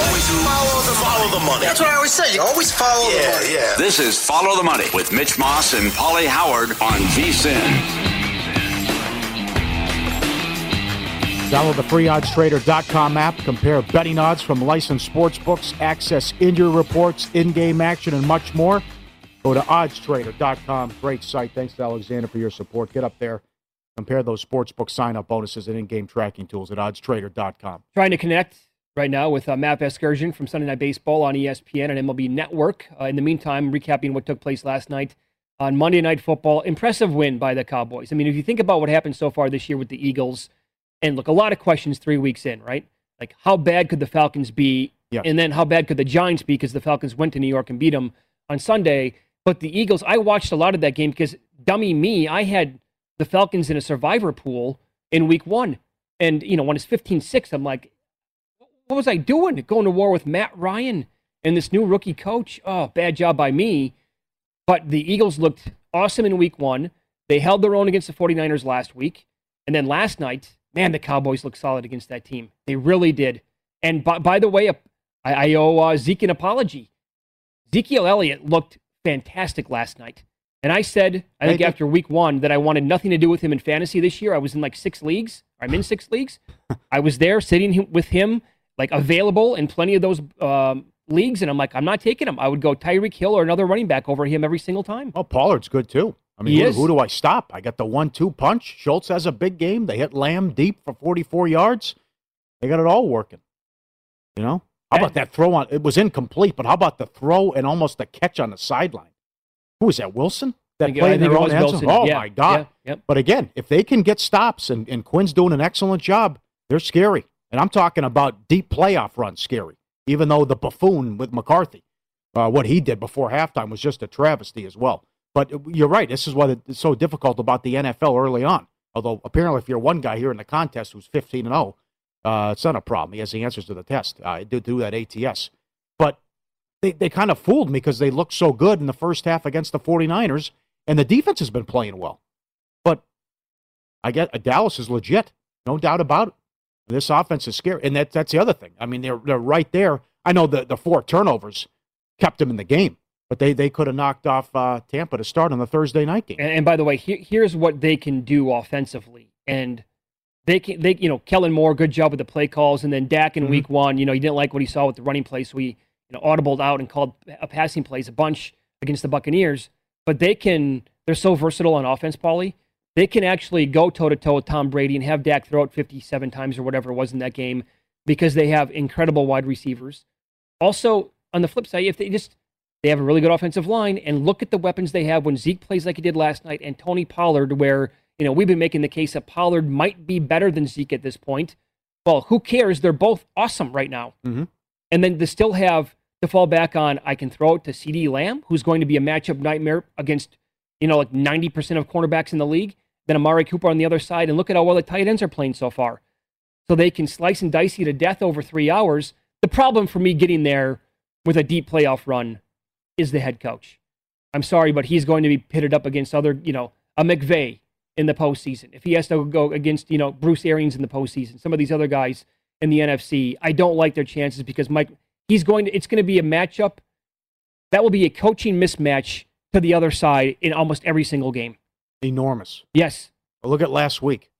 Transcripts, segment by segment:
Always follow the, follow the money. That's what I always say. You always follow yeah, the money. Yeah. This is Follow the Money with Mitch Moss and Pauly Howard on VSIN. Download the free freeoddstrader.com app. Compare betting odds from licensed sports books. Access injury reports, in-game action, and much more. Go to oddstrader.com. Great site. Thanks to Alexander for your support. Get up there. Compare those sportsbook sign-up bonuses and in-game tracking tools at oddstrader.com. Trying to connect right now with uh, Matt Vasgersian from Sunday Night Baseball on ESPN and MLB Network. Uh, in the meantime, recapping what took place last night on Monday Night Football. Impressive win by the Cowboys. I mean, if you think about what happened so far this year with the Eagles, and look, a lot of questions three weeks in, right? Like, how bad could the Falcons be? Yeah. And then how bad could the Giants be because the Falcons went to New York and beat them on Sunday. But the Eagles, I watched a lot of that game because, dummy me, I had the Falcons in a survivor pool in week one. And, you know, when it's 15 6, I'm like, what was I doing? Going to war with Matt Ryan and this new rookie coach? Oh, bad job by me. But the Eagles looked awesome in week one. They held their own against the 49ers last week. And then last night, man, the Cowboys looked solid against that team. They really did. And by, by the way, I, I owe uh, Zeke an apology. Ezekiel Elliott looked fantastic last night. And I said, I think Hey, after week one, that I wanted nothing to do with him in fantasy this year. I was in like six leagues. I'm in six leagues. I was there sitting with him, like available in plenty of those um, leagues. And I'm like, I'm not taking him. I would go Tyreek Hill or another running back over him every single time. Oh, Pollard's good too. I mean, who, who do I stop? I got the one-two punch. Schultz has a big game. They hit Lamb deep for 44 yards. They got it all working. You know, how about that throw on? It was incomplete, but how about the throw and almost the catch on the sideline? Who was that? Wilson. That play I in their own was end. Oh Yeah, my God! yeah, yep. But again, if they can get stops and, and Quinn's doing an excellent job, they're scary. And I'm talking about deep playoff runs scary. Even though the buffoon with McCarthy, uh, what he did before halftime was just a travesty as well. But you're right. This is what it's so difficult about the NFL early on. Although apparently, if you're one guy here in the contest who's 15 and 0, uh, it's not a problem. He has the answers to the test. Uh, do do that ATS. But they, they kind of fooled me because they looked so good in the first half against the 49ers, and the defense has been playing well. But I get uh, Dallas is legit, no doubt about it. This offense is scary, and that, that's the other thing. I mean, they're they're right there. I know the the four turnovers kept them in the game, but they they could have knocked off uh, Tampa to start on the Thursday night game. And, and by the way, here, here's what they can do offensively. And they can, they, you know, Kellen Moore, good job with the play calls. And then Dak in Mhm. week one, you know, he didn't like what he saw with the running play. So he, you know, audibled out and called a passing plays a bunch against the Buccaneers. But they can, they're so versatile on offense, Paulie. They can actually go toe to toe with Tom Brady and have Dak throw it 57 times or whatever it was in that game. because they have incredible wide receivers. Also, on the flip side, if they just they have a really good offensive line and look at the weapons they have when Zeke plays like he did last night and Tony Pollard, where you know we've been making the case that Pollard might be better than Zeke at this point. Well, who cares? They're both awesome right now. Mhm. And then they still have to fall back on. I can throw it to CeeDee Lamb, who's going to be a matchup nightmare against you know like ninety percent of cornerbacks in the league. Then Amari Cooper on the other side, and look at how well the tight ends are playing so far. So they can slice and dice you to death over three hours. The problem for me getting there with a deep playoff run is the head coach. I'm sorry, but he's going to be pitted up against other, you know, a McVay in the postseason. If he has to go against, you know, Bruce Arians in the postseason, some of these other guys in the NFC, I don't like their chances because Mike, he's going to, it's going to be a matchup that will be a coaching mismatch to the other side in almost every single game. Enormous. Yes. Well, look at last week.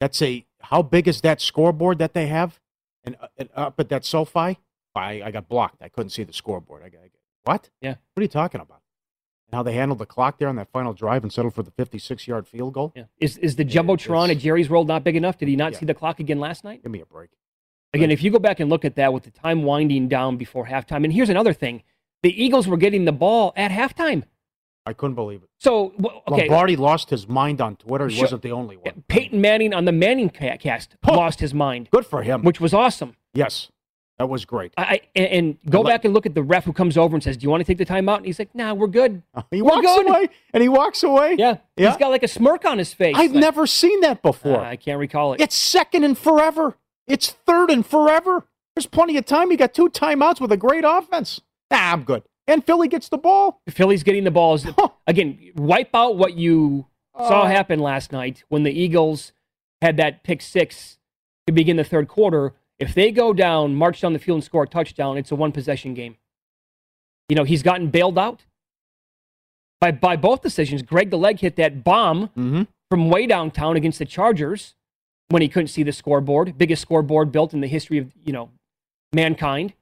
That's a how big is that scoreboard that they have? And, uh, and up at that SoFi, I, I got blocked. I couldn't see the scoreboard. I, got what? Yeah. What are you talking about? And how they handled the clock there on that final drive and settled for the 56 yard field goal? Yeah. Is, is the Jumbotron at Jerry's World not big enough? Did he not Yeah. see the clock again last night? Give me a break. Again, if you go back and look at that with the time winding down before halftime, and here's another thing the Eagles were getting the ball at halftime. I couldn't believe it. So, okay, Lombardi lost his mind on Twitter. He Sure. wasn't the only one. Peyton Manning on the Manning cast Huh. lost his mind, Good for him. which was awesome. yes, that was great. I, and, and go I like- back and look at the ref who comes over and says, "Do you want to take the timeout?" And he's like, "Nah, we're good." He We're walks good. away, and he walks away. Yeah, Yeah. he's got like a smirk on his face. I've Like, never seen that before. "Ah, I can't recall it. It's second and forever. It's third and forever. There's plenty of time. You got two timeouts with a great offense. Ah, I'm good. And Philly gets the ball. Philly's getting the balls again. Wipe out what you saw Oh. happen last night when the Eagles had that pick six to begin the third quarter. If they go down, march down the field, and score a touchdown, it's a one possession game. You know he's gotten bailed out by by both decisions. Greg the leg hit that bomb Mm-hmm. from way downtown against the Chargers when he couldn't see the scoreboard, biggest scoreboard built in the history of you know mankind.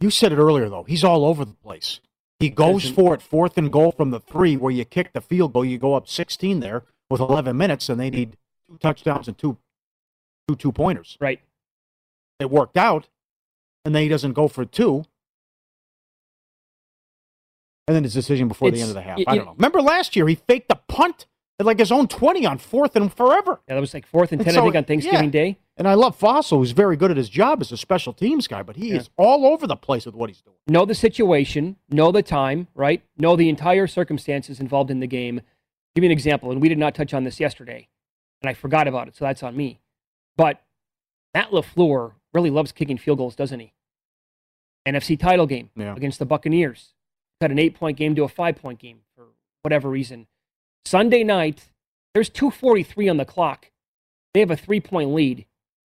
You said it earlier, though. He's all over the place. He goes for it fourth and goal from the three where you kick the field goal. You go up 16 there with 11 minutes, and they need two touchdowns and two, two two pointers. Right. It worked out, and then he doesn't go for two. And then his decision before the end of the half. I don't know. Remember last year, he faked a punt at like his own 20 on fourth and forever. Yeah, that was like fourth and And ten, so- I think, on Thanksgiving yeah. Day. And I love Fassel, who's very good at his job as a special teams guy, but he Yeah. is all over the place with what he's doing. know the situation, know the time, right? Know the entire circumstances involved in the game. Give me an example, and we did not touch on this yesterday, and I forgot about it, so that's on me. But Matt LaFleur really loves kicking field goals, doesn't he? NFC title game Yeah. against the Buccaneers. Cut an eight point game to a five point game for whatever reason. Sunday night, there's 2.43 on the clock. They have a three point lead.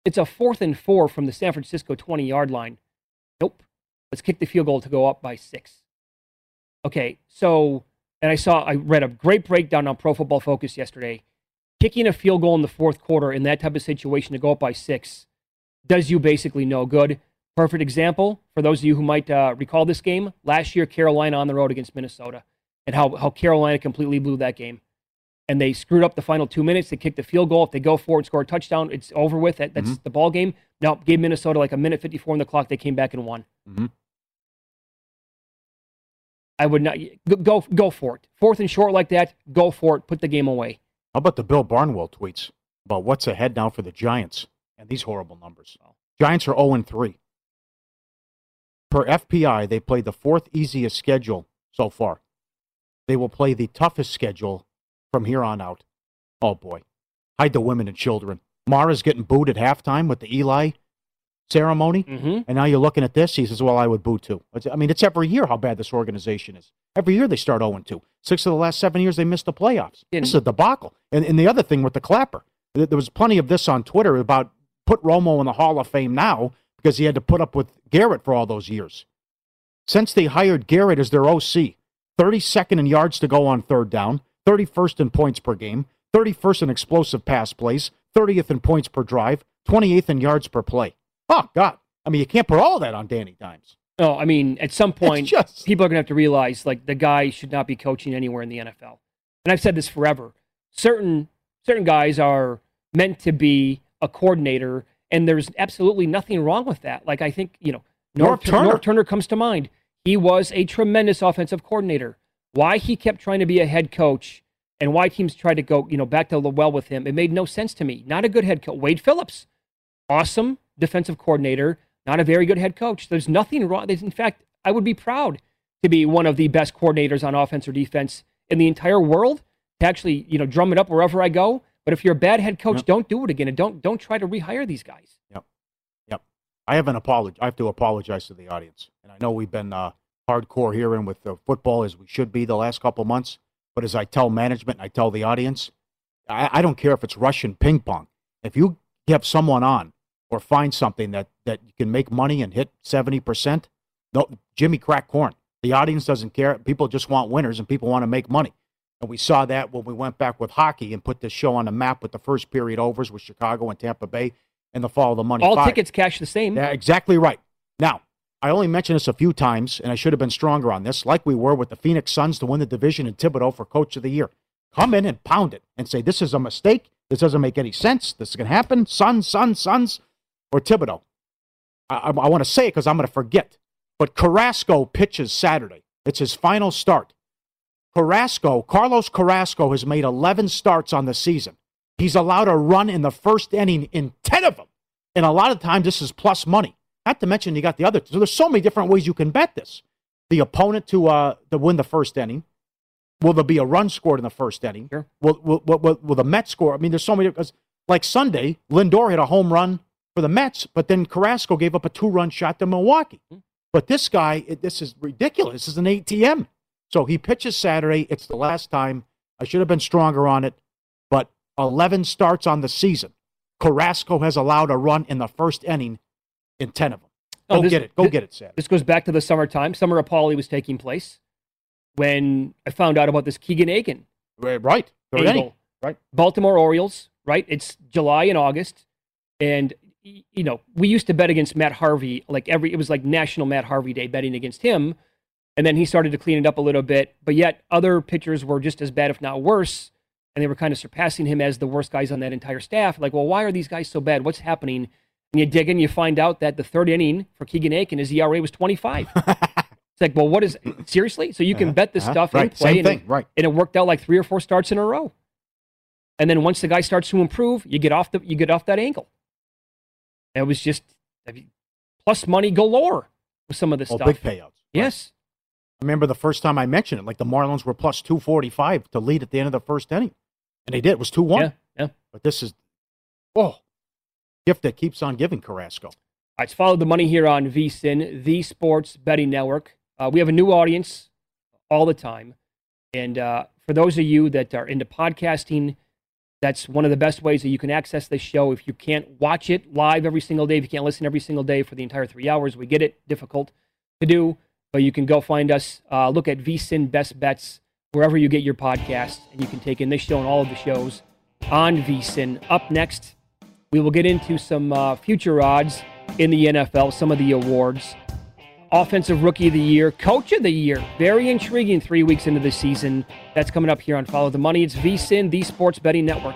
It's a fourth and four from the San Francisco 20 yard line. Nope. Let's kick the field goal to go up by six. Okay, so, and I saw, I read a great breakdown on Pro Football Focus yesterday. Kicking a field goal in the fourth quarter in that type of situation to go up by six does you basically no good. Perfect example for those of you who might uh, recall this game last year, Carolina on the road against Minnesota, and how, how Carolina completely blew that game. And they screwed up the final two minutes. They kicked the field goal. If they go for it and score a touchdown, it's over with. That, that's the ball game. No, gave Minnesota like a minute 54 on the clock. They came back and won. Mhm. I would not go, go go for it. Fourth and short like that, go for it. Put the game away. How about the Bill Barnwell tweets about what's ahead now for the Giants and these horrible numbers? Giants are 0 3. Per FPI, they played the fourth easiest schedule so far. They will play the toughest schedule from here on out. Oh boy. Hide the women and children. Mara's getting booed at halftime with the Eli ceremony. Mm-hmm. And now you're looking at this. He says, Well, I would boo too. I mean, it's every year how bad this organization is. Every year they start 0 2. Six of the last seven years they missed the playoffs. Yeah. This is a debacle. And, and the other thing with the clapper, there was plenty of this on Twitter about put Romo in the Hall of Fame now because he had to put up with Garrett for all those years. Since they hired Garrett as their OC, 32nd in yards to go on third down, 31st in points per game, 31st in explosive pass plays, 30th in points per drive, 28th in yards per play. Oh, God. I mean, you can't put all that on Danny Dimes. No, I mean, at some point, just- people are going to have to realize like the guy should not be coaching anywhere in the NFL. And I've said this forever. Certain certain guys are meant to be a coordinator And there's absolutely nothing wrong with that. Like I think, you know, North, Norv, Turner. Norv Turner comes to mind. He was a tremendous offensive coordinator. Why he kept trying to be a head coach and why teams tried to go, you know, back to the well with him, it made no sense to me. Not a good head coach. Wade Phillips, awesome defensive coordinator, not a very good head coach. There's nothing wrong. In fact, I would be proud to be one of the best coordinators on offense or defense in the entire world to actually, you know, drum it up wherever I go. But if you're a bad head coach, Yep. don't do it again and don't don't try to rehire these guys. Yep. I have an apology. I have to apologize to the audience. And I know we've been uh, hardcore here and with football as we should be the last couple months. But as I tell management, I tell the audience, I, I don't care if it's Russian ping pong. If you have someone on or find something that, that you can make money and hit 70%, no, Jimmy crack corn. The audience doesn't care. People just want winners and people want to make money. And we saw that when we went back with hockey and put this show on the map with the first period overs with Chicago and Tampa Bay and the fall of the money. All five. tickets cash the same. Yeah, exactly right. Now, I only mentioned this a few times, and I should have been stronger on this, like we were with the Phoenix Suns to win the division in Thibodeau for Coach of the Year. Come in and pound it and say, this is a mistake. This doesn't make any sense. This is going to happen. Suns, Suns, Suns, or Thibodeau. I, I, I want to say it because I'm going to forget. But Carrasco pitches Saturday. It's his final start. Carrasco, Carlos Carrasco has made 11 starts on the season. He's allowed a run in the first inning in 10 of them. And a lot of times this is plus money. Not to mention you got the other. So there's so many different ways you can bet this. The opponent to uh to win the first inning. Will there be a run scored in the first inning? Sure. Will, will, will, will, the Mets score? I mean, there's so many. Because like Sunday, Lindor hit a home run for the Mets, but then Carrasco gave up a two run shot to Milwaukee. But this guy, it, this is ridiculous. This is an ATM. So he pitches Saturday. It's the last time. I should have been stronger on it, 11 starts on the season. Carrasco has allowed a run in the first inning in 10 of them. Oh, Go this- get it. Go thi- get it, Sad. This goes back to the summertime. Summer of Paulie was taking place when I found out about this Keegan Akin Right. Angle. Right. Baltimore Orioles, right? It's July and August. And, you know, we used to bet against Matt Harvey, like every, it was like National Matt Harvey Day betting against him. And then he started to clean it up a little bit. But yet other pitchers were just as bad, if not worse. And they were kind of surpassing him as the worst guys on that entire staff. Like, well, why are these guys so bad? What's happening? And you dig in, you find out that the third inning for Keegan Akin, his ERA was 25. it's like, well, what is, seriously? So you can Uh-huh, bet this uh-huh, stuff in right, play. same and thing, it- right. and it worked out like three or four starts in a row. And then once the guy starts to improve, you get off the you get off that angle. It was just I mean, plus money galore with some of this Oh, stuff. big payouts. Yes, I remember the first time I mentioned it, like the Marlins were plus 245 to lead at the end of the first inning. And they did. It was 2 1. yeah, yeah. But this is, oh, gift that keeps on giving, Carrasco. right, so follow the money here on VSIN, the Sports Betting Network. Uh, we have a new audience all the time, and uh, for those of you that are into podcasting, that's one of the best ways that you can access this show. If you can't watch it live every single day, if you can't listen every single day for the entire three hours, we get it. Difficult to do, but you can go find us. Uh, look at VSIN Best Bets wherever you get your podcasts, and you can take in this show and all of the shows on VSIN. Up next, we will get into some uh, future odds in the NFL, some of the awards. Offensive Rookie of the Year, Coach of the Year. Very intriguing three weeks into the season. That's coming up here on Follow the Money. It's VSIN, the Sports Betting Network.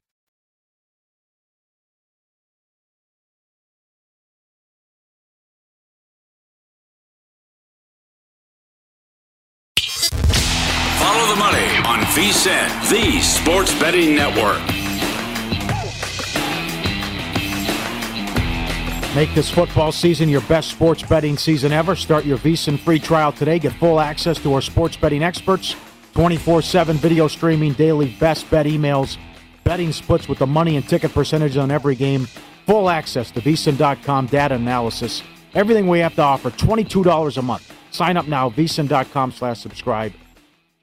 Follow the money on VSIN, the sports betting network. Make this football season your best sports betting season ever. Start your VSIN free trial today. Get full access to our sports betting experts, 24 7 video streaming, daily best bet emails, betting splits with the money and ticket percentage on every game, full access to VSIN.com data analysis. Everything we have to offer, $22 a month. Sign up now, VSIN.com slash subscribe.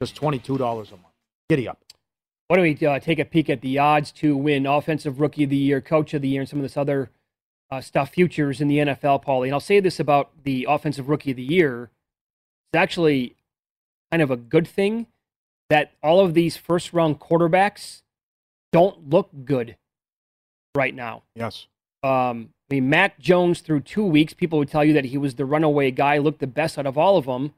Just $22 a month. Giddy up. Why don't we uh, take a peek at the odds to win Offensive Rookie of the Year, Coach of the Year, and some of this other uh, stuff futures in the NFL, Paulie. And I'll say this about the Offensive Rookie of the Year: it's actually kind of a good thing that all of these first round quarterbacks don't look good right now. Yes. Um, I mean, Mac Jones through two weeks, people would tell you that he was the runaway guy, looked the best out of all of them.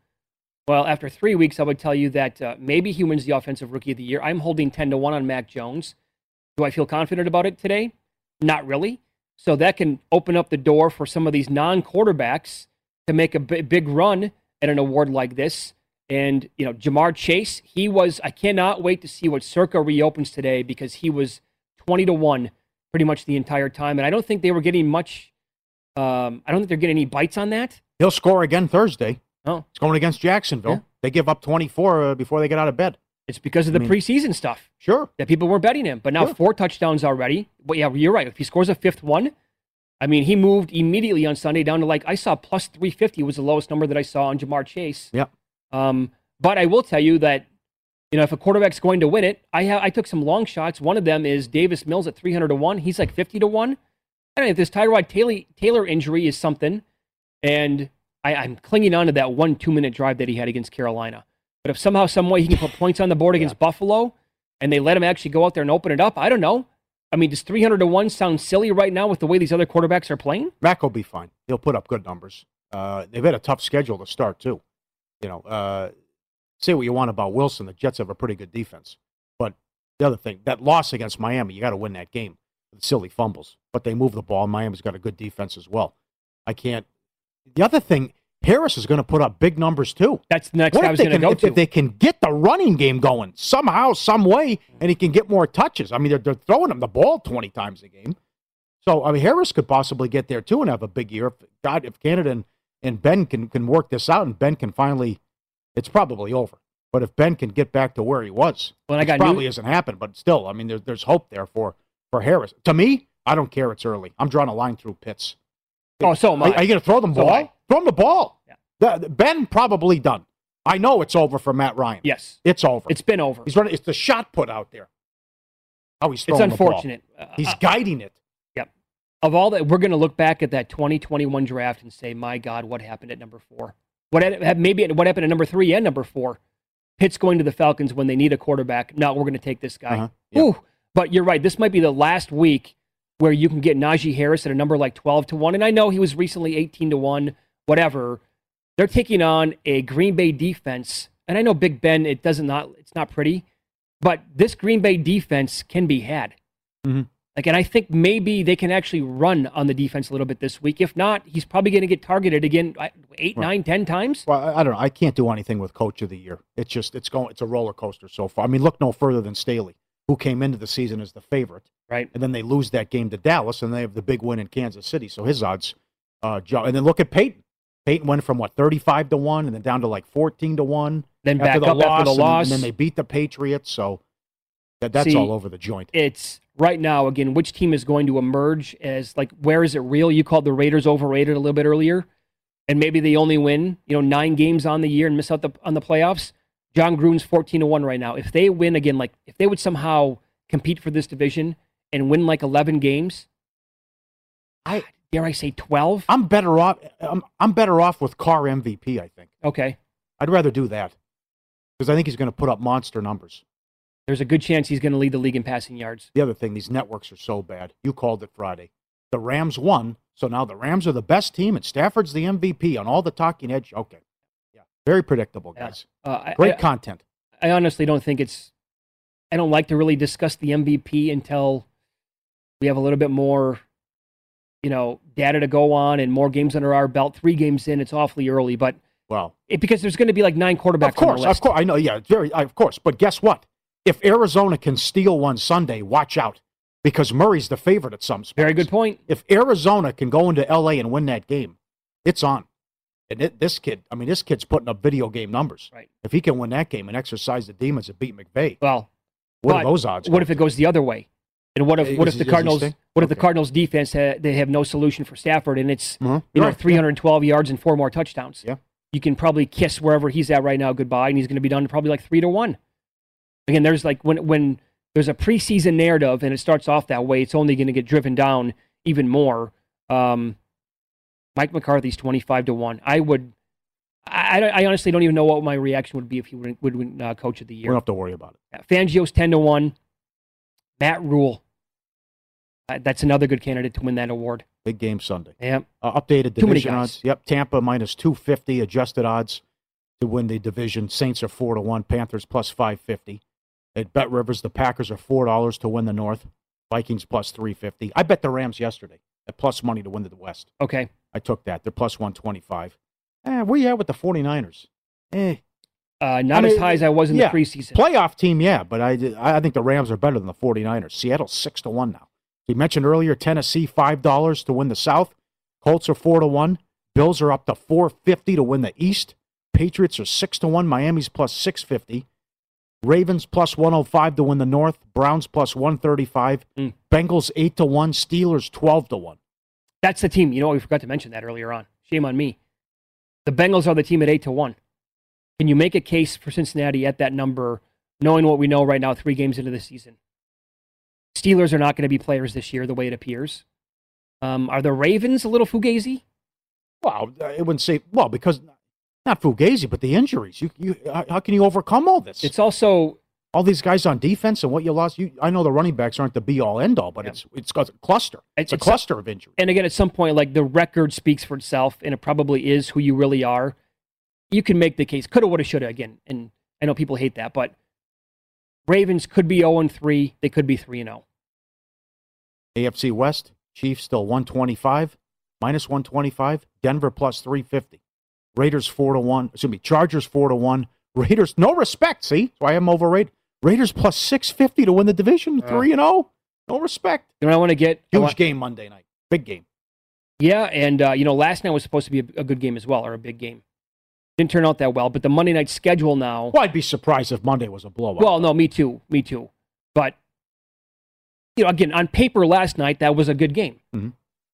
Well, after three weeks, I would tell you that uh, maybe he wins the Offensive Rookie of the Year. I'm holding 10 to 1 on Mac Jones. Do I feel confident about it today? Not really. So that can open up the door for some of these non quarterbacks to make a b- big run at an award like this. And, you know, Ja'Marr Chase, he was, I cannot wait to see what Circa reopens today because he was 20 to 1 pretty much the entire time. And I don't think they were getting much, um, I don't think they're getting any bites on that. He'll score again Thursday. Oh, It's going against Jacksonville. Yeah. They give up 24 uh, before they get out of bed. it's because of the I mean- preseason stuff. Sure. that people weren't betting him. But now Sure. four touchdowns already. But yeah, you're right. If he scores a fifth one, I mean, he moved immediately on Sunday down to like I saw plus 350 was the lowest number that I saw on Ja'Marr Chase. Yeah. Um, but I will tell you that you know if a quarterback's going to win it, I have I took some long shots. One of them is Davis Mills at 300 to one. He's like 50 to one. I don't know if this Tyrod Taylor, Taylor injury is something, and I, I'm clinging on to that one two minute drive that he had against Carolina. But if somehow, some way he can put points on the board against Buffalo, and they let him actually go out there and open it up, I don't know. I mean, does 300 to one sound silly right now with the way these other quarterbacks are playing? Mac will be fine. He'll put up good numbers. Uh, they've had a tough schedule to start too. You know, uh, say what you want about Wilson, the Jets have a pretty good defense. But the other thing, that loss against Miami, you got to win that game. Silly fumbles, but they move the ball. Miami's got a good defense as well. I can't. The other thing, Harris is going to put up big numbers too. That's the next What guy I was going to go if, to. if they can get the running game going somehow, some way, and he can get more touches? I mean, they're, they're throwing him the ball twenty times a game. So I mean, Harris could possibly get there too and have a big year. If God, if Canada and, and Ben can can work this out, and Ben can finally, it's probably over. But if Ben can get back to where he was, Well, I got probably new- isn't happened. But still, I mean, there's there's hope there for for Harris. To me, I don't care. It's early. I'm drawing a line through Pitts. Oh, so am I. Are, are you going to throw them So ball? Throw him the ball. Yeah. The- ben probably done. I know it's over for Matt Ryan. yes, It's over. it's been over. He's running. It's the shot put out there. How he's It's throwing the ball. unfortunate. Uh, He's uh, guiding it. Yep. Of all that, we're going to look back at that 2021 draft and say, my God, what happened at number four? What had, maybe what happened at number three and number four? Pitts going to the Falcons when they need a quarterback. No, we're going to take this guy. Uh-huh. Yeah. Ooh, but you're right. This might be the last week where you can get Najee Harris at a number like 12 to 1. And I know he was recently 18 to 1, whatever. They're taking on a Green Bay defense. And I know Big Ben, it doesn't not it's not pretty, but this Green Bay defense can be had. Mhm. Like, and I think maybe they can actually run on the defense a little bit this week. If not, he's probably going to get targeted again eight, Right. nine, ten times. Well, I, I don't know. I can't do anything with Coach of the Year. It's just it's going. It's a roller coaster so far. I mean, look no further than Staley, who came into the season as the favorite, Right. and then they lose that game to Dallas, and they have the big win in Kansas City. So his odds, uh, jo- and then look at Payton. Payton went from what thirty-five to one, and then down to like fourteen to one. Then back the up loss, after the and- loss. and then they beat the Patriots. So that, that's See, all over the joint. it's right now again which team is going to emerge as like where is it real you called the raiders overrated a little bit earlier and maybe they only win you know nine games on the year and miss out the, on the playoffs jon gruden's 14 to 1 right now if they win again like if they would somehow compete for this division and win like 11 games i dare i say 12 I'm better off. I'm, I'm better off with Carr MVP. I think okay I'd rather do that because I think he's going to put up monster numbers. there's a good chance he's going to lead the league in passing yards The other thing, these networks are so bad. You called it Friday. The Rams won, so now the Rams are the best team, and Stafford's the MVP on all the talking heads. Okay, yeah, very predictable, Yeah. guys. uh, Great I, content. I honestly don't think it's. I don't like to really discuss the MVP until we have a little bit more, you know, data to go on and more games under our belt. Three games in, it's awfully early, but Well, it, because there's going to be like nine quarterbacks. of course, on the list. of course, I know. Yeah, very, of course. But guess what? If Arizona can steal one Sunday, watch out because Murray's the favorite at some spots. Very good point. If Arizona can go into LA and win that game, it's on. And it, this kid, I mean, this kid's putting up video game numbers. Right. If he can win that game and exercise the demons and beat McVay, Well, what are those odds? What if it goes the other way? And what if what if the Cardinals what if the Cardinals defense ha- they have no solution for Stafford and it's Uh-huh. you know Right. 312 yards and four more touchdowns? Yeah. You can probably kiss wherever he's at right now goodbye, and he's going to be down to probably like three to one. Again, there's like when when there's a preseason narrative and it starts off that way, it's only going to get driven down even more. Um, Mike McCarthy's 25 to one. I would. I, I honestly don't even know what my reaction would be if he would, would win uh, Coach of the Year. We don't have to worry about it. Yeah, Fangio's 10 to 1. Matt Rhule. Uh, that's another good candidate to win that award. Big game Sunday. Yep. Uh, updated division odds. Yep, Tampa minus 250 adjusted odds to win the division. Saints are 4 to 1, Panthers plus 550. At Bet Rivers, the Packers are $4 to win the North, Vikings plus 350. I bet the Rams yesterday at plus money to win the West. Okay. I took that. They're plus 125. Eh, where you at with the 49ers? Eh, Uh, not I as high as I was in yeah, the preseason. Playoff team, yeah, but I, I think the Rams are better than the 49ers. Seattle's 6 to 1 now. You mentioned earlier Tennessee $5 to win the South. Colts are 4 to 1. Bills are up to 450 to win the East. Patriots are 6 to 1. Miami's plus 650. Ravens plus 105 to win the North. Browns plus 135. Mm. Bengals 8 to 1. Steelers 12 to 1. That's the team. You know, we forgot to mention that earlier on. Shame on me. The Bengals are the team at 8 to 1. Can you make a case for Cincinnati at that number, knowing what we know right now, three games into the season? Steelers are not going to be players this year, the way it appears. Um, are the Ravens a little fugazi? Well, it wouldn't say, well, because not Fugazi, but the injuries. You, you, how how can you overcome all this? It's also all these guys on defense and what you lost. You, I know the running backs aren't the be all end all, but Yeah. it's it's got a cluster. It's, a It's- cluster of injuries. and again, at some point, like the record speaks for itself, and it probably is who you really are. You can make the case, coulda, woulda, shoulda again, and I know people hate that, but Ravens could be zero and three. They could be three and oh. zero. AFC West, Chiefs still 125, minus 125. Denver plus 350. Raiders 4 to 1. Excuse me, Chargers 4 to 1. Raiders, no respect. See, so I am overrated. Raiders plus 650 to win the division, 3 and 0. No respect. You know, what I want to get Huge want- game Monday night. Big game. Yeah, and uh, you know, last night was supposed to be a, a good game as well, or a big game. Didn't turn out that well, but the Monday night schedule now. Well, I'd be surprised if Monday was a blowout. Well, no, me too, me too. But you know, again, on paper last night that was a good game Mhm.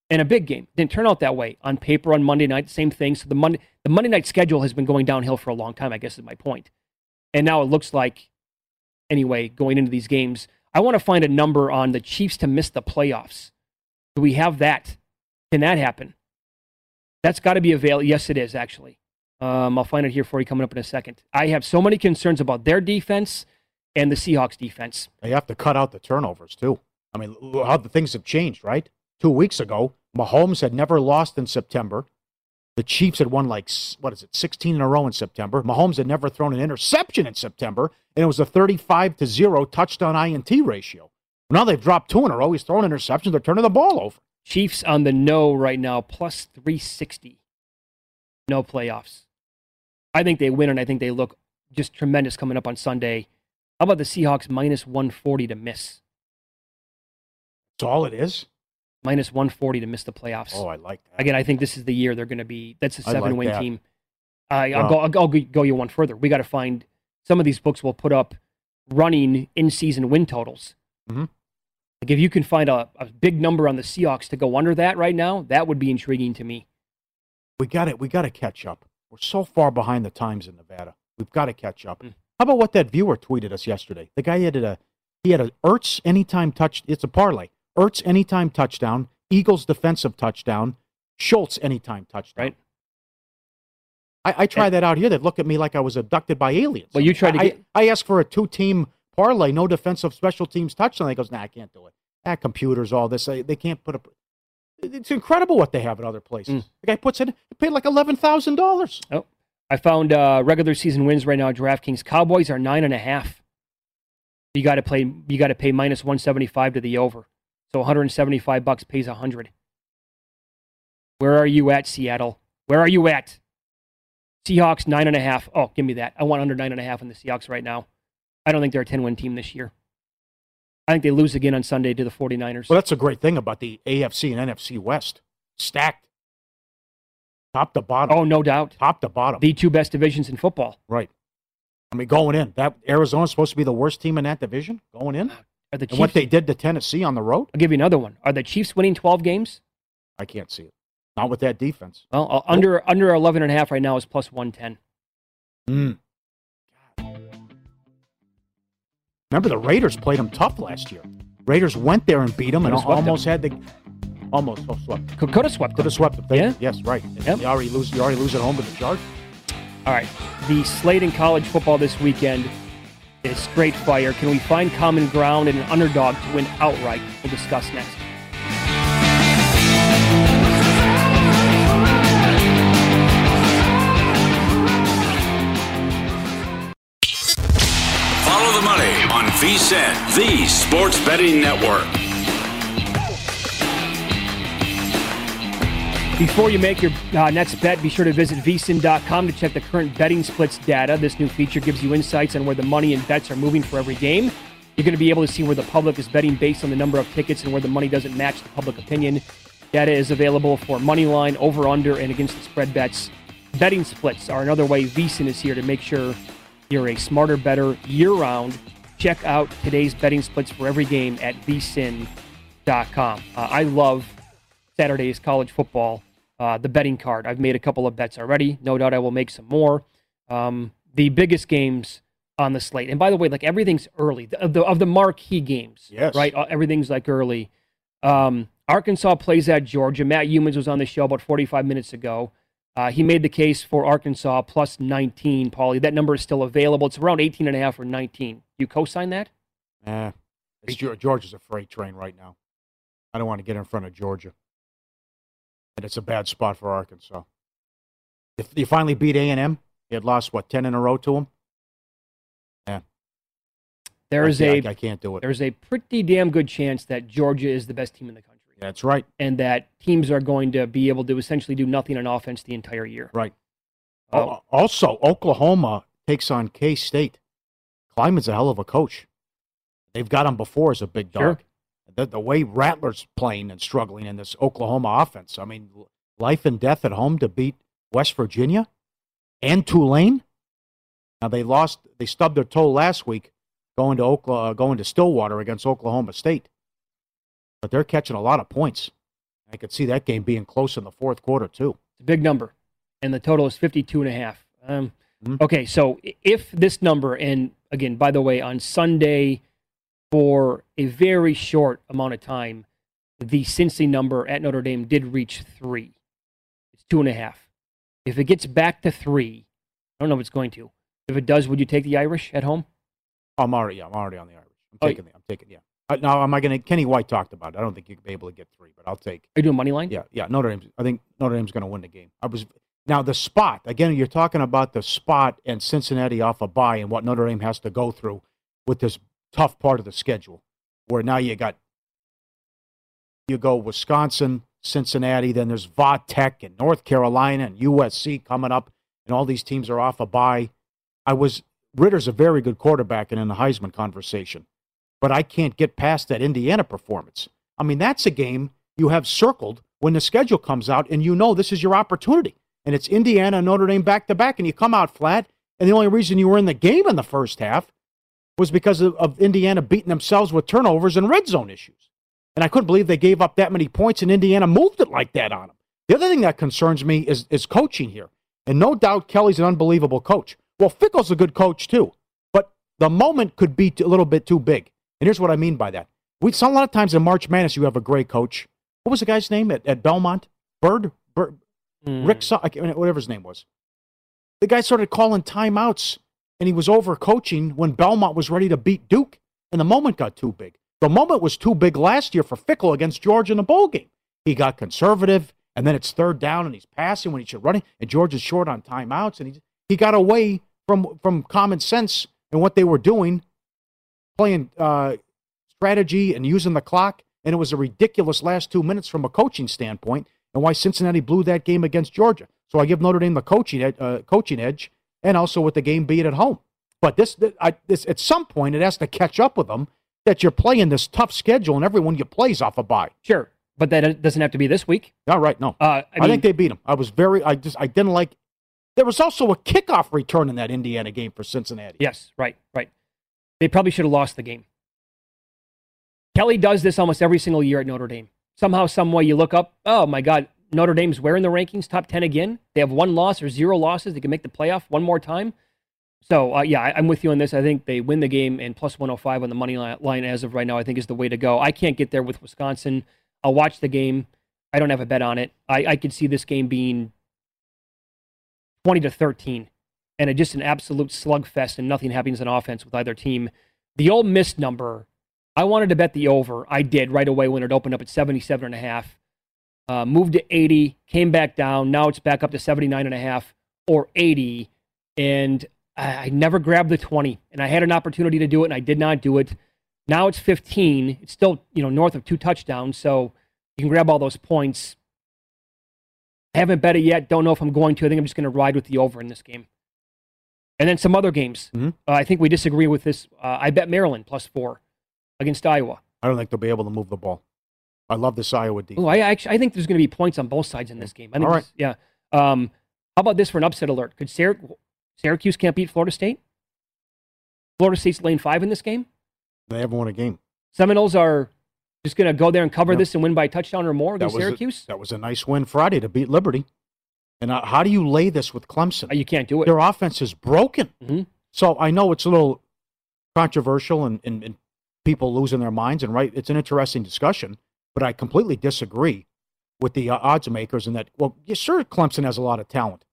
and a big game. Didn't turn out that way on paper on Monday night. Same thing. So the Monday the Monday night schedule has been going downhill for a long time. I guess is my point. And now it looks like, anyway, going into these games, I want to find a number on the Chiefs to miss the playoffs. Do we have that? Can that happen? That's got to be available. Yes, it is actually. Um, I'll find it here for you coming up in a second. I have so many concerns about their defense and the Seahawks defense. They have to cut out the turnovers too. I mean, how the things have changed, right? Two weeks ago, Mahomes had never lost in September. The Chiefs had won like what is it, 16 in a row in September. Mahomes had never thrown an interception in September, and it was a 35 to zero touchdown INT ratio. Now they've dropped two in a row. He's throwing interceptions. They're turning the ball over. Chiefs on the no right now, plus 360. No playoffs. I think they win, and I think they look just tremendous coming up on Sunday. How about the Seahawks minus 140 to miss? That's all it is? minus 140 to miss the playoffs. Oh, I like that. Again, I think this is the year they're going to be. That's a seven like win that. team. Uh, I'll, go, I'll, go, I'll go you one further. We got to find some of these books will put up running in season win totals. Mhm. Like if you can find a, a big number on the Seahawks to go under that right now, that would be intriguing to me. We got it. We got to catch up. We're so far behind the times in Nevada. We've got to catch up. Mm. How about what that viewer tweeted us yesterday? The guy had a he had a Ertz anytime touch. It's a parlay. Ertz anytime touchdown. Eagles defensive touchdown. Schultz anytime touchdown. Right. I, I tried that out here. They look at me like I was abducted by aliens. Well, you tried to I, get- I, I asked for a two team parlay, no defensive special teams touchdown. He goes, Nah, I can't do it. Ah, computers, all this. They, they can't put a. It's incredible what they have at other places. Mm. The guy puts in, he paid like eleven thousand dollars. Oh, I found uh, regular season wins right now. DraftKings Cowboys are nine and a half. You got to play. You got to pay minus one seventy five to the over. So one hundred and seventy five bucks pays a hundred. Where are you at, Seattle? Where are you at? Seahawks nine and a half. Oh, give me that. I want under nine and a half in the Seahawks right now. I don't think they're a ten win team this year. I think they lose again on Sunday to the 49ers. Well, that's a great thing about the AFC and NFC West. Stacked. Top to bottom. oh, no doubt. Top to bottom. The two best divisions in football. right. I mean, going in. That Arizona's supposed to be the worst team in that division going in. Are the And what they did to Tennessee on the road, I'll give you another one. Are the Chiefs winning 12 games? I can't see it. Not with that defense. Well, uh, under under 11 and a half right now is plus 110. Mm. Remember, the Raiders played them tough last year. Raiders went there and beat them and almost had the almost oh, swept. Could, could have swept Could them. have swept them. They- Yeah. Yes, right. Yep. You already lose. You already lose at home to the Chargers. All right. The slate in college football this weekend is straight fire. Can we find common ground and an underdog to win outright? We'll discuss next. VSIN, the sports betting network. Before you make your uh, next bet, be sure to visit vsin.com to check the current betting splits data. This new feature gives you insights on where the money and bets are moving for every game. You're going to be able to see where the public is betting based on the number of tickets and where the money doesn't match the public opinion. Data is available for money line, over under, and against the spread bets. Betting splits are another way VSIN is here to make sure you're a smarter, better year round. Check out today's betting splits for every game at vsin.com. Uh, I love Saturday's college football, uh, the betting card. I've made a couple of bets already. No doubt I will make some more. Um, the biggest games on the slate, and by the way, like everything's early of the of the marquee games. Yes. right. Uh, Everything's like early. Um, Arkansas plays at Georgia. Matt Youmans was on the show about 45 minutes ago. Uh, he made the case for Arkansas plus 19, Paulie. That number is still available. It's around 18 and a half or 19. You co-sign that? Geor- Georgia's a freight train right now. I don't want to get in front of Georgia, and it's a bad spot for Arkansas. If you finally beat A and M, you had lost what ten in a row to them. Yeah, There I is can't- a I, I can't do it. there's a pretty damn good chance that Georgia is the best team in the country. That's right. and that teams are going to be able to essentially do nothing on offense the entire year. Right. Uh, Also, Oklahoma takes on K State. Klieman's a hell of a coach. They've got him before as a big dog. Sure. The, the way Rattler's playing and struggling in this Oklahoma offense. I mean, life and death at home to beat West Virginia and Tulane. Now they lost. They stubbed their toe last week going to Oklahoma, going to Stillwater against Oklahoma State. But they're catching a lot of points. I could see that game being close in the fourth quarter too. It's a big number, and the total is 52 and a half. Um, Mhm. Okay, so if this number, and again, by the way, on Sunday, for a very short amount of time, the Cincy number at Notre Dame did reach three. It's two and a half. If it gets back to three, I don't know if it's going to. If it does, would you take the Irish at home? I'm already, yeah, I'm already on the Irish. I'm Oh, taking, the, I'm taking, yeah. Uh, now, am I going to? Kenny White talked about it. I don't think you could be able to get three, but I'll take. Are you doing money line? Yeah, yeah. Notre Dame. I think Notre Dame's going to win the game. I was now the spot again. You're talking about the spot and Cincinnati off a bye and what Notre Dame has to go through with this tough part of the schedule, where now you got you go Wisconsin, Cincinnati, then there's Va Tech and North Carolina and USC coming up, and all these teams are off a bye. I was Ridder's a very good quarterback and in the Heisman conversation, but I can't get past that Indiana performance. I mean, that's a game you have circled when the schedule comes out, and you know this is your opportunity. And it's Indiana Notre Dame back to back, and you come out flat. And the only reason you were in the game in the first half was because of, of Indiana beating themselves with turnovers and red zone issues. And I couldn't believe they gave up that many points, and Indiana moved it like that on them. The other thing that concerns me is, is coaching here. And no doubt Kelly's an unbelievable coach. Well, Fickell's a good coach too, but the moment could be a little bit too big. And here's what I mean by that. We saw a lot of times in March Madness, you have a great coach. What was the guy's name at, at Belmont? Byrd? Byrd hmm. Rick, Su- whatever his name was. The guy started calling timeouts, and he was over coaching when Belmont was ready to beat Duke, and the moment got too big. The moment was too big last year for Fickell against Georgia in the bowl game. He got conservative, and then it's third down, and he's passing when he should running, and George is short on timeouts, and he he got away from from common sense and what they were doing, playing uh, strategy and using the clock, and it was a ridiculous last two minutes from a coaching standpoint, and why Cincinnati blew that game against Georgia. So I give Notre Dame the coaching ed- uh, coaching edge, and also with the game being at home. But this, I, this at some point it has to catch up with them that you're playing this tough schedule, and everyone you plays off a bye. Sure, but that doesn't have to be this week. All right, no, Uh, I, I, think they beat them. I was very, I just, I didn't like. There was also a kickoff return in that Indiana game for Cincinnati. Yes, right, right. They probably should have lost the game. Kelly does this almost every single year at Notre Dame. Somehow, some way, you look up, oh my God, Notre Dame's where in the rankings? Top 10 again? They have one loss or zero losses. They can make the playoff one more time. So, uh, yeah, I, I'm with you on this. I think they win the game, and plus 105 on the money line as of right now, I think is the way to go. I can't get there with Wisconsin. I'll watch the game. I don't have a bet on it. I, I could see this game being 20 to 13 and it, just an absolute slugfest and nothing happens on offense with either team. The old Miss number, I wanted to bet the over. I did right away when it opened up at 77 and a half. Uh, moved to 80, came back down. Now it's back up to 79 and a half or 80. And I, I never grabbed the 20 and I had an opportunity to do it and I did not do it. Now it's 15. It's still, you know, north of two touchdowns. So you can grab all those points. I haven't bet it yet. Don't know if I'm going to. I think I'm just going to ride with the over in this game. And then some other games. Mhm. Uh, I think we disagree with this. Uh, I bet Maryland plus four against Iowa. I don't think they'll be able to move the ball. I love this Iowa defense. Oh, I actually I think there's going to be points on both sides in this game. I think All right. yeah. Um, how about this for an upset alert? Could Syrac- Syracuse can't beat Florida State? Florida State's lane five in this game. They haven't won a game. Seminoles are just going to go there and cover this and win by a touchdown or more That against was, a, Syracuse. that was a nice win Friday to beat Liberty. And how do you lay this with Clemson? You can't do it. Their offense is broken. Mhm. So I know it's a little controversial and, and, and people losing their minds, and right, it's an interesting discussion, but I completely disagree with the uh, odds makers in that, well, yeah, sure, Clemson has a lot of talent.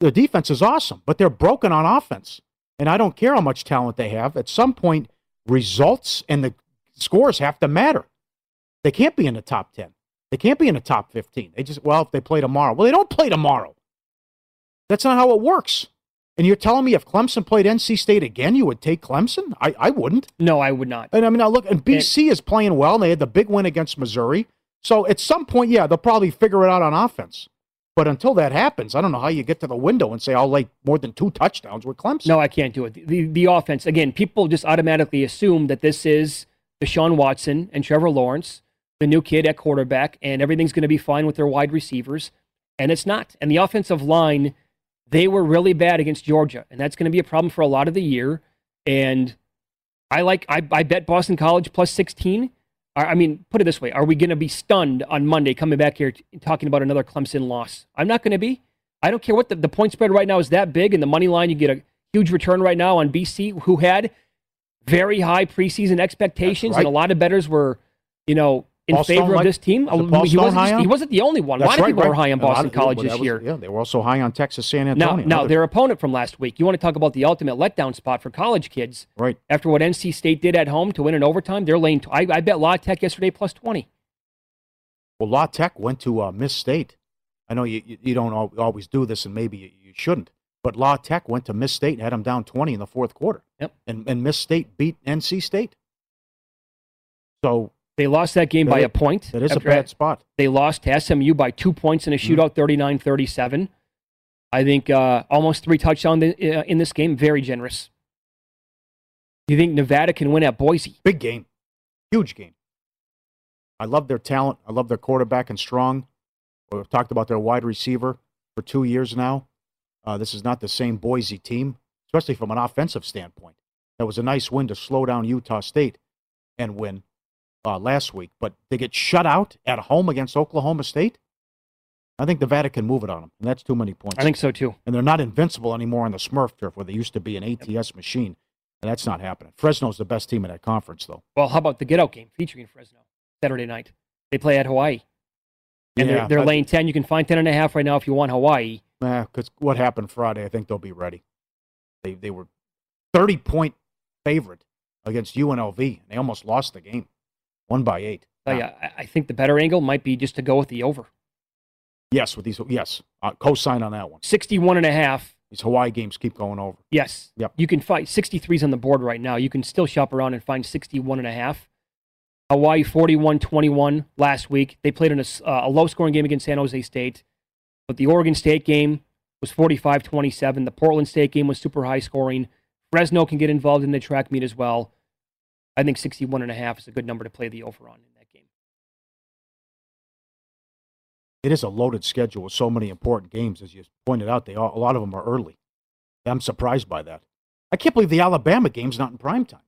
Their defense is awesome, but they're broken on offense. And I don't care how much talent they have. At some point, results and the scores have to matter. They can't be in the top 10. They can't be in the top 15. They just, well, if they play tomorrow. Well, they don't play tomorrow. That's not how it works. And you're telling me if Clemson played NC State again, you would take Clemson? I, I wouldn't. No, I would not. And I mean, now look, and BC is playing well, and they had the big win against Missouri. So at some point, yeah, they'll probably figure it out on offense. But until that happens, I don't know how you get to the window and say I'll lay more than two touchdowns with Clemson. No, I can't do it. The, the, the offense, again, people just automatically assume that this is Deshaun Watson and Trevor Lawrence, the new kid at quarterback, and everything's going to be fine with their wide receivers. And it's not. And the offensive line, they were really bad against Georgia. And that's going to be a problem for a lot of the year. And I like, I, I bet Boston College plus 16. I I mean, put it this way: Are we going to be stunned on Monday coming back here t- talking about another Clemson loss? I'm not going to be. I don't care what the, the point spread right now is that big, and the money line you get a huge return right now on BC, who had very high preseason expectations, right. and a lot of bettors were, you know, in favor of like- this team. he, wasn't just- he wasn't the only one. a lot of people were high on Boston College this was- year. Yeah, they were also high on Texas San Antonio. now Other- their opponent from last week. You want to talk about the ultimate letdown spot for college kids? right. After what NC State did at home to win in overtime, they're laying. I, I bet La Tech yesterday plus twenty. Well, La Tech went to uh, Miss State. I know you, you, you don't always do this, and maybe you, you shouldn't. But La Tech went to Miss State and had them down 20 in the fourth quarter. Yep. And, and Miss State beat NC State. So They lost that game That by is- a point. that is a bad spot. They lost to SMU by two points in a Mm-hmm. shootout, 39 37. I think uh, almost three touchdowns in, uh, in this game. Very generous. You think Nevada can win at Boise? Big game. Huge game. I love their talent. I love their quarterback and strong. We've talked about their wide receiver for two years now. Uh, this is not the same Boise team, especially from an offensive standpoint. That was a nice win to slow down Utah State and win uh, last week. But they get shut out at home against Oklahoma State. I think Nevada can move it on them, and that's too many points. I think so too. and they're not invincible anymore on the Smurf turf where they used to be an ATS machine, and that's not happening. Fresno's the best team in that conference, though. Well, how about the get out game featuring Fresno Saturday night? They play at Hawaii. And Yeah, they're, they're but- laying 10. You can find 10 and a half right now if you want Hawaii. Nah, because what happened Friday, I think they'll be ready. They they were thirty point favorite against UNLV. and They almost lost the game, one by eight. I, I think the better angle might be just to go with the over. yes, with these, yes, uh, co-sign on that one. 61 and a half. These Hawaii games keep going over. Yes. Yep. You can find 63s on the board right now. You can still shop around and find 61 and a half. Hawaii 41-21 last week. They played in a, uh, a low-scoring game against San Jose State, but the Oregon State game was 45-27. The Portland State game was super high scoring. Fresno can get involved in the track meet as well. I think 61 and a half is a good number to play the over on in that game. It is a loaded schedule with so many important games, as you pointed out. They all, a lot of them are early. I'm surprised by that. I can't believe the Alabama game's not in prime time.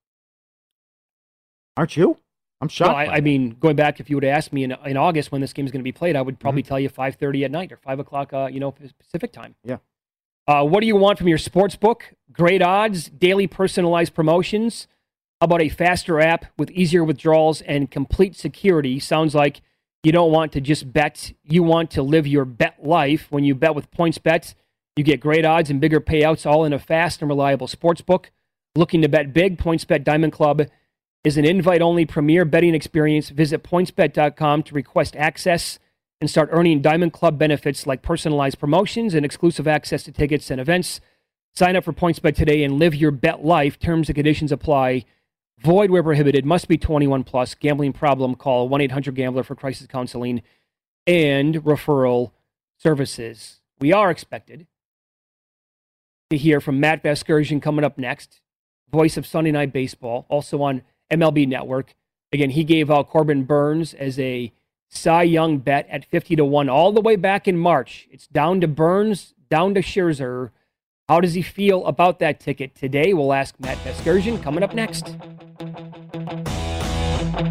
Aren't you? I'm shocked. Well, I, I mean, going back, if you would asked me in, in August when this game is going to be played, I would probably Mm-hmm. tell you 5:30 at night or 5 o'clock, uh, you know, Pacific time. Yeah. Uh, what do you want from your sports book? Great odds, daily personalized promotions. How about a faster app with easier withdrawals and complete security? Sounds like you don't want to just bet. You want to live your bet life. When you bet with PointsBet, you get great odds and bigger payouts all in a fast and reliable sports book. Looking to bet big? PointsBet Diamond Club is an invite only premier betting experience. Visit pointsbet.com to request access and start earning Diamond Club benefits like personalized promotions and exclusive access to tickets and events. Sign up for PointsBet today and live your bet life. Terms and conditions apply. Void where prohibited. Must be 21 plus. Gambling problem? Call 1-800-GAMBLER for crisis counseling and referral services. We are expected to hear from Matt Vasgersian coming up next, voice of Sunday Night Baseball, also on MLB Network. Again, he gave out Corbin Burnes as a Cy Young bet at 50 to 1 all the way back in March. It's down to Burnes, down to Scherzer. How does he feel about that ticket today? We'll ask Matt Vasgersian coming up next. At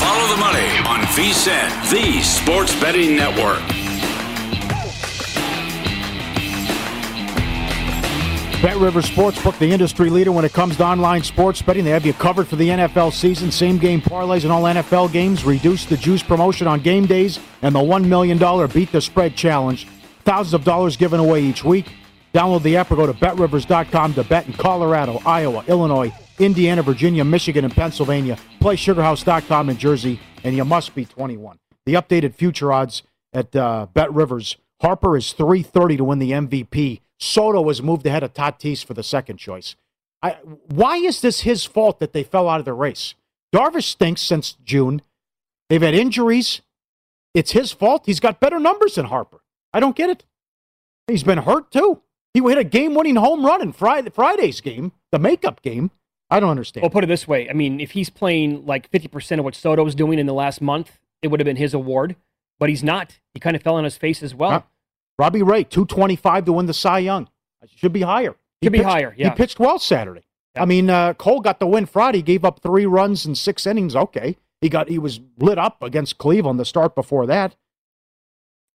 Follow the money on VSIN, the sports betting network. Bet River Sportsbook, the industry leader when it comes to online sports betting. They have you covered for the NFL season. Same game parlays in all NFL games. Reduce the juice promotion on game days and the $1 million Beat the Spread Challenge. Thousands of dollars given away each week. Download the app or go to betrivers.com to bet in Colorado, Iowa, Illinois, Indiana, Virginia, Michigan, and Pennsylvania. Play sugarhouse.com in Jersey, and you must be 21. The updated future odds at uh, Bet Rivers. Harper is 330 to win the MVP. Soto was moved ahead of Tatis for the second choice. I, why is this his fault that they fell out of the race? Darvish stinks since June. They've had injuries. It's his fault. He's got better numbers than Harper. I don't get it. He's been hurt too. He hit a game-winning home run in Friday, Friday's game, the makeup game. I don't understand. Well, put it this way. I mean, if he's playing like 50% of what Soto was doing in the last month, it would have been his award. But he's not. He kind of fell on his face as well. Robbie Ray, 225 to win the Cy Young. Should be higher. He Should be pitched- higher, yeah. He pitched well Saturday. I mean, uh, Cole got the win Friday, gave up three runs in six innings. Okay. He got he was lit up against Cleveland the start before that.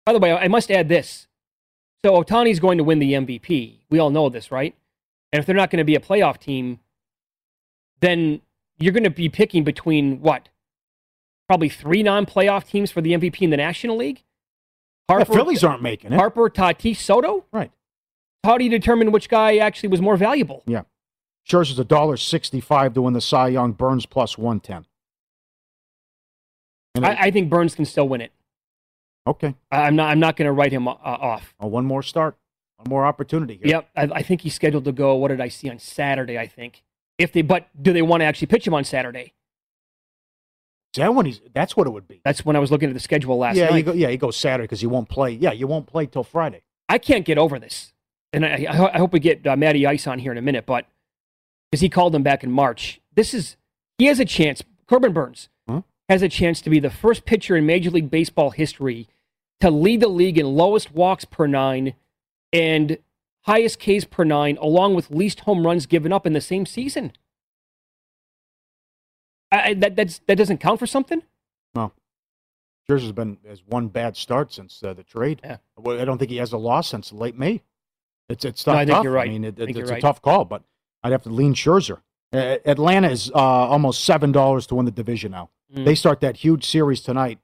By the way, I must add this. So Ohtani's going to win the MVP. We all know this, right? And if they're not going to be a playoff team, then you're going to be picking between what? Probably three non-playoff teams for the MVP in the National League. The Phillies aren't making it. Harper, Tatis, Soto. Right. How do you determine which guy actually was more valuable? Yeah. Scherzer's a dollar sixty-five to win the Cy Young. Burnes plus one ten. I, I think Burnes can still win it. Okay. I- I'm not. I'm not going to write him uh, off. Oh, one more start, one more opportunity here. Yep. I, I think he's scheduled to go. What did I see on Saturday? I think. If they, but do they want to actually pitch him on Saturday? That when he's? That's what it would be. That's when I was looking at the schedule last yeah, night. you go, yeah, he goes Saturday because he won't play. Yeah, you won't play till Friday. I can't get over this, and I, I, hope we get uh, Matty Ice on here in a minute, but because he called him back in March, this is he has a chance. Corbin Burnes has a chance to be the first pitcher in Major League Baseball history to lead the league in lowest walks per nine and highest Ks per nine, along with least home runs given up in the same season. I, that that's, that doesn't count for something. No. Scherzer's been has one bad start since uh, the trade. Yeah. Well, I don't think he has a loss since late May. It's it's No, tough. I think tough. you're right. I mean, it, I it's a right. tough call, but I'd have to lean Scherzer. Uh, Atlanta is uh, almost seven dollars to win the division now. Mm. They start that huge series tonight.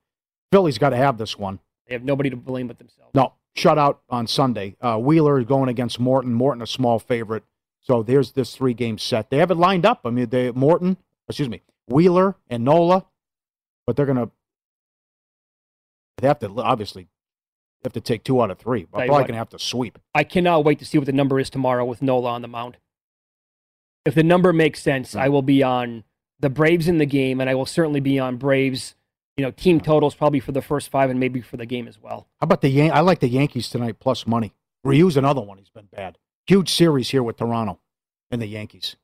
Philly's got to have this one. They have nobody to blame but themselves. No, shutout on Sunday. Uh, Wheeler is going against Morton. Morton, a small favorite. So there's this three game set. They have it lined up. I mean, they Morton, excuse me, Wheeler and Nola, but they're gonna They have to obviously have to take two out of three. But probably going to have to sweep. I cannot wait to see what the number is tomorrow with Nola on the mound. If the number makes sense, I will be on the Braves in the game, and I will certainly be on Braves. You know, team totals probably for the first five and maybe for the game as well. How about the Yan- I like the Yankees tonight plus money. Ryu's another one. He's been bad. Huge series here with Toronto and the Yankees.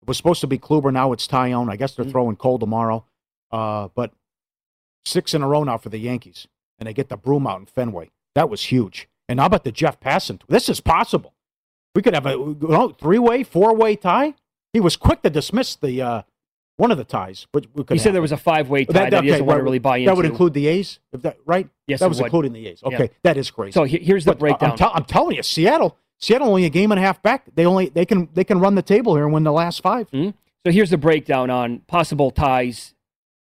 It was supposed to be Kluber. Now it's Taillon. I guess they're Mm-hmm. throwing Cole tomorrow. Uh, but six in a row now for the Yankees, and they get the broom out in Fenway. That was huge. And how about the Jeff Passan? This is possible. We could have a well, three-way, four-way tie. He was quick to dismiss the uh, one of the ties, but You said there was a five-way tie that, he doesn't want to really buy into. That would include the A's, if that right? Yes, that was would. including the A's. Yeah. Okay, that is crazy. So here's the But, uh, I'm, breakdown. I'm telling you, Seattle, Seattle only a game and a half back. They only they can they can run the table here and win the last 5 So here's the breakdown on possible ties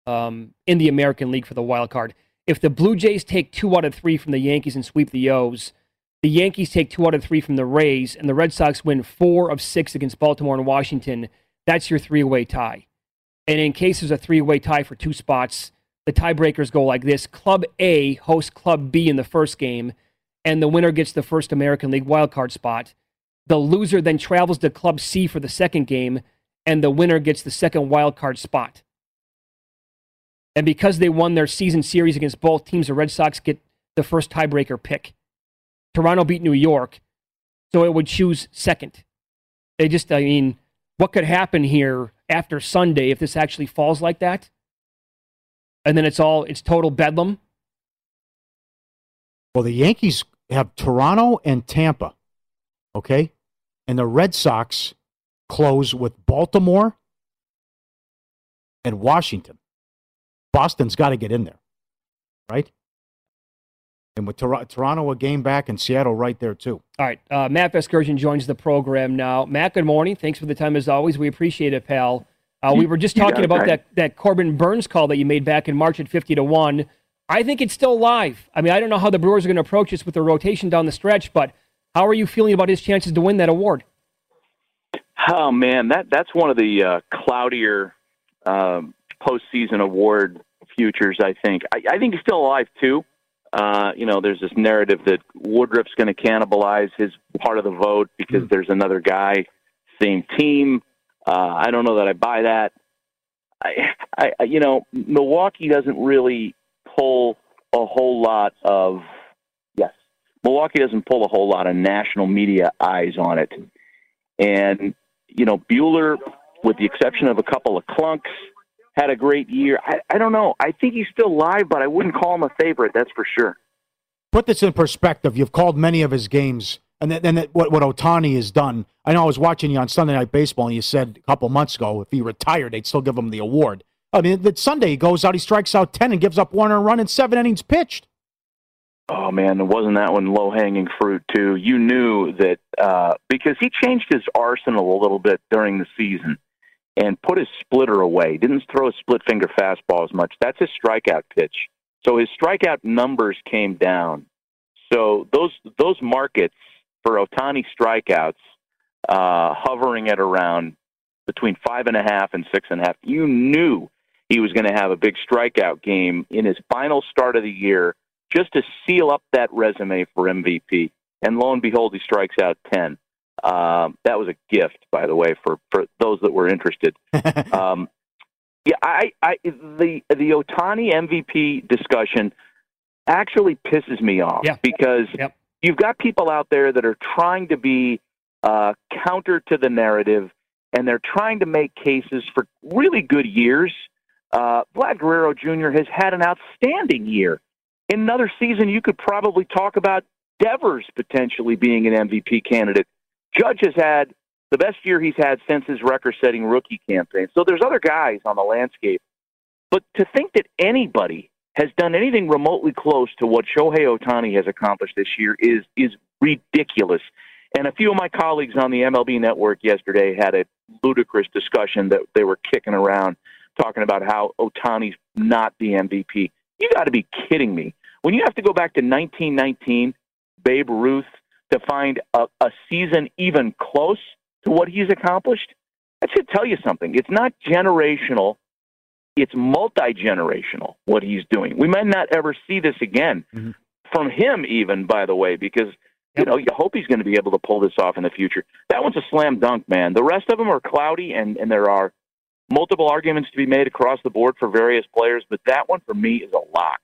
um, in the American League for the wild card. If the Blue Jays take two out of three from the Yankees and sweep the O's, the Yankees take two out of three from the Rays, and the Red Sox win four of six against Baltimore and Washington, that's your three-way tie. And in case there's a three-way tie for two spots, the tiebreakers go like this: Club A hosts Club B in the first game, and the winner gets the first American League wildcard spot. The loser then travels to Club C for the second game, and the winner gets the second wild card spot. And because they won their season series against both teams, the Red Sox get the first tiebreaker pick. Toronto beat New York, so it would choose second. They just, I mean, what could happen here after Sunday if this actually falls like that? And then it's all, it's total bedlam. Well, the Yankees have Toronto and Tampa, okay, and the Red Sox close with Baltimore and Washington. Boston's got to get in there, right? And with Tor- Toronto a game back and Seattle right there too. All right. Uh, Matt Vasgersian joins the program now. Matt, good morning. Thanks for the time as always. We appreciate it, pal. Uh, we were just talking about that, that Corbin Burnes call that you made back in March at 50 to 1. I think it's still live. I mean, I don't know how the Brewers are going to approach this with the rotation down the stretch, but how are you feeling about his chances to win that award? Oh man, that that's one of the uh, cloudier um, postseason award futures. I think. I, I think he's still alive too. Uh, you know, there's this narrative that Woodruff's going to cannibalize his part of the vote because there's another guy, same team. Uh, I don't know that I buy that. I, I, I- you know, Milwaukee doesn't really pull a whole lot of yes, Milwaukee doesn't pull a whole lot of national media eyes on it. And, you know, Buehler, with the exception of a couple of clunks, had a great year. I, I don't know. I think he's still live, but I wouldn't call him a favorite, that's for sure. Put this in perspective. You've called many of his games, and then, then what what Ohtani has done. I know I was watching you on Sunday Night Baseball, and you said a couple months ago if he retired, they'd still give him the award. I mean, that Sunday he goes out, he strikes out ten, and gives up one earned run in seven innings pitched. Oh man, it wasn't that one low hanging fruit too? You knew that uh, because he changed his arsenal a little bit during the season and put his splitter away. Didn't throw a split finger fastball as much. That's his strikeout pitch. So his strikeout numbers came down. So those those markets for Ohtani strikeouts uh, hovering at around between five and a half and six and a half. You knew he was going to have a big strikeout game in his final start of the year just to seal up that resume for MVP. And lo and behold, he strikes out 10. Um, that was a gift, by the way, for, for those that were interested. um, yeah, I, I, the the Ohtani MVP discussion actually pisses me off Yeah. because Yep. you've got people out there that are trying to be uh, counter to the narrative, and they're trying to make cases for really good years. Uh, Vlad Guerrero Jr. has had an outstanding year. In another season, you could probably talk about Devers potentially being an MVP candidate. Judge has had the best year he's had since his record-setting rookie campaign. So there's other guys on the landscape, but to think that anybody has done anything remotely close to what Shohei Ohtani has accomplished this year is is ridiculous. And a few of my colleagues on the MLB network yesterday had a ludicrous discussion that they were kicking around talking about how Ohtani's not the MVP. You got to be kidding me. When you have to go back to 1919, Babe Ruth, to find a, a season even close to what he's accomplished, that should tell you something. It's not generational. it's multi generational what he's doing. We might not ever see this again Mm-hmm. from him, even by the way, because you know you hope he's going to be able to pull this off in the future. That one's a slam dunk, man. The rest of them are cloudy, and and there are multiple arguments to be made across the board for various players, but that one for me is a lock.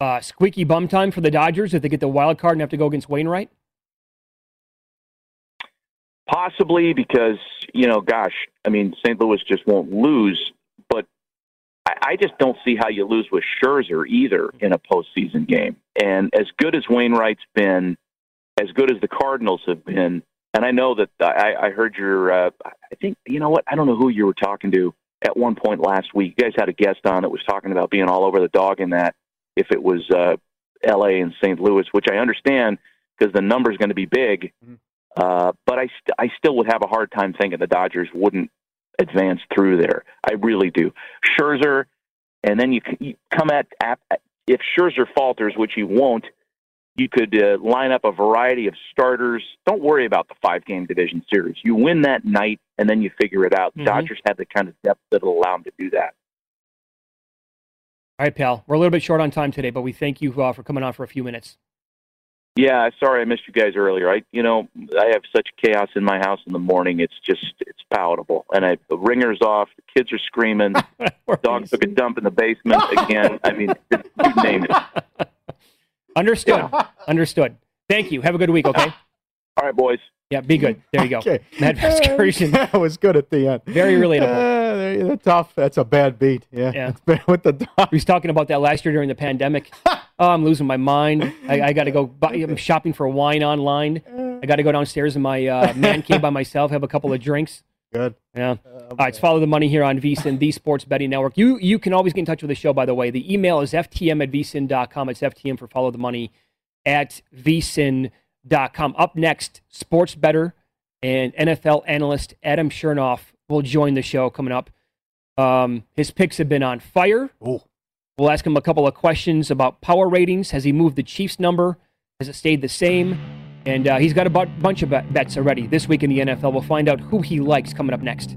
Uh, squeaky bum time for the Dodgers if they get the wild card and have to go against Wainwright. Possibly because you know, gosh, I mean, St. Louis just won't lose, but I, I just don't see how you lose with Scherzer either in a postseason game. And as good as Wainwright's been, as good as the Cardinals have been, and I know that I, I heard your, uh, I think you know what, I don't know who you were talking to at one point last week. You guys had a guest on that was talking about being all over the dog in that if it was uh, L.A. and St. Louis, which I understand because the number is going to be big. Uh, but I, st- I still would have a hard time thinking the Dodgers wouldn't advance through there. I really do. Scherzer, and then you, c- you come at, at if Scherzer falters, which he won't. You could uh, line up a variety of starters. Don't worry about the five game division series. You win that night, and then you figure it out. Mhm. Dodgers have the kind of depth that'll allow them to do that. All right, pal. We're a little bit short on time today, but we thank you uh, for coming on for a few minutes. Yeah, sorry I missed you guys earlier. I, you know, I have such chaos in my house in the morning. It's just, it's palatable. And I, the ringer's off. The kids are screaming. Dog took a dump in the basement again. I mean, you name it. Understood. Understood. Thank you. Have a good week, okay? All right, boys. Yeah, be good. There you go. Okay. Matt Vasgersian. that was good at the end. Very relatable. Uh, there- that's tough. That's a bad beat. Yeah. Yeah. Bad with the dog. He was talking about that last year during the pandemic. Oh, I'm losing my mind. I, I got to go. Buy, I'm shopping for wine online. I got to go downstairs in my uh, man cave by myself, have a couple of drinks. Good. Yeah. All right, it's follow the money here on VSIN, the Sports Betting Network. You you can always get in touch with the show, by the way. The email is ftm at vsin.com. It's ftm for follow the money at vsin.com. Up next, sports bettor and NFL analyst Adam Chernoff will join the show coming up. Um, his picks have been on fire. We'll ask him a couple of questions about power ratings. Has he moved the Chiefs number? Has it stayed the same? And uh, he's got a bunch of bets already this week in the NFL. We'll find out who he likes coming up next.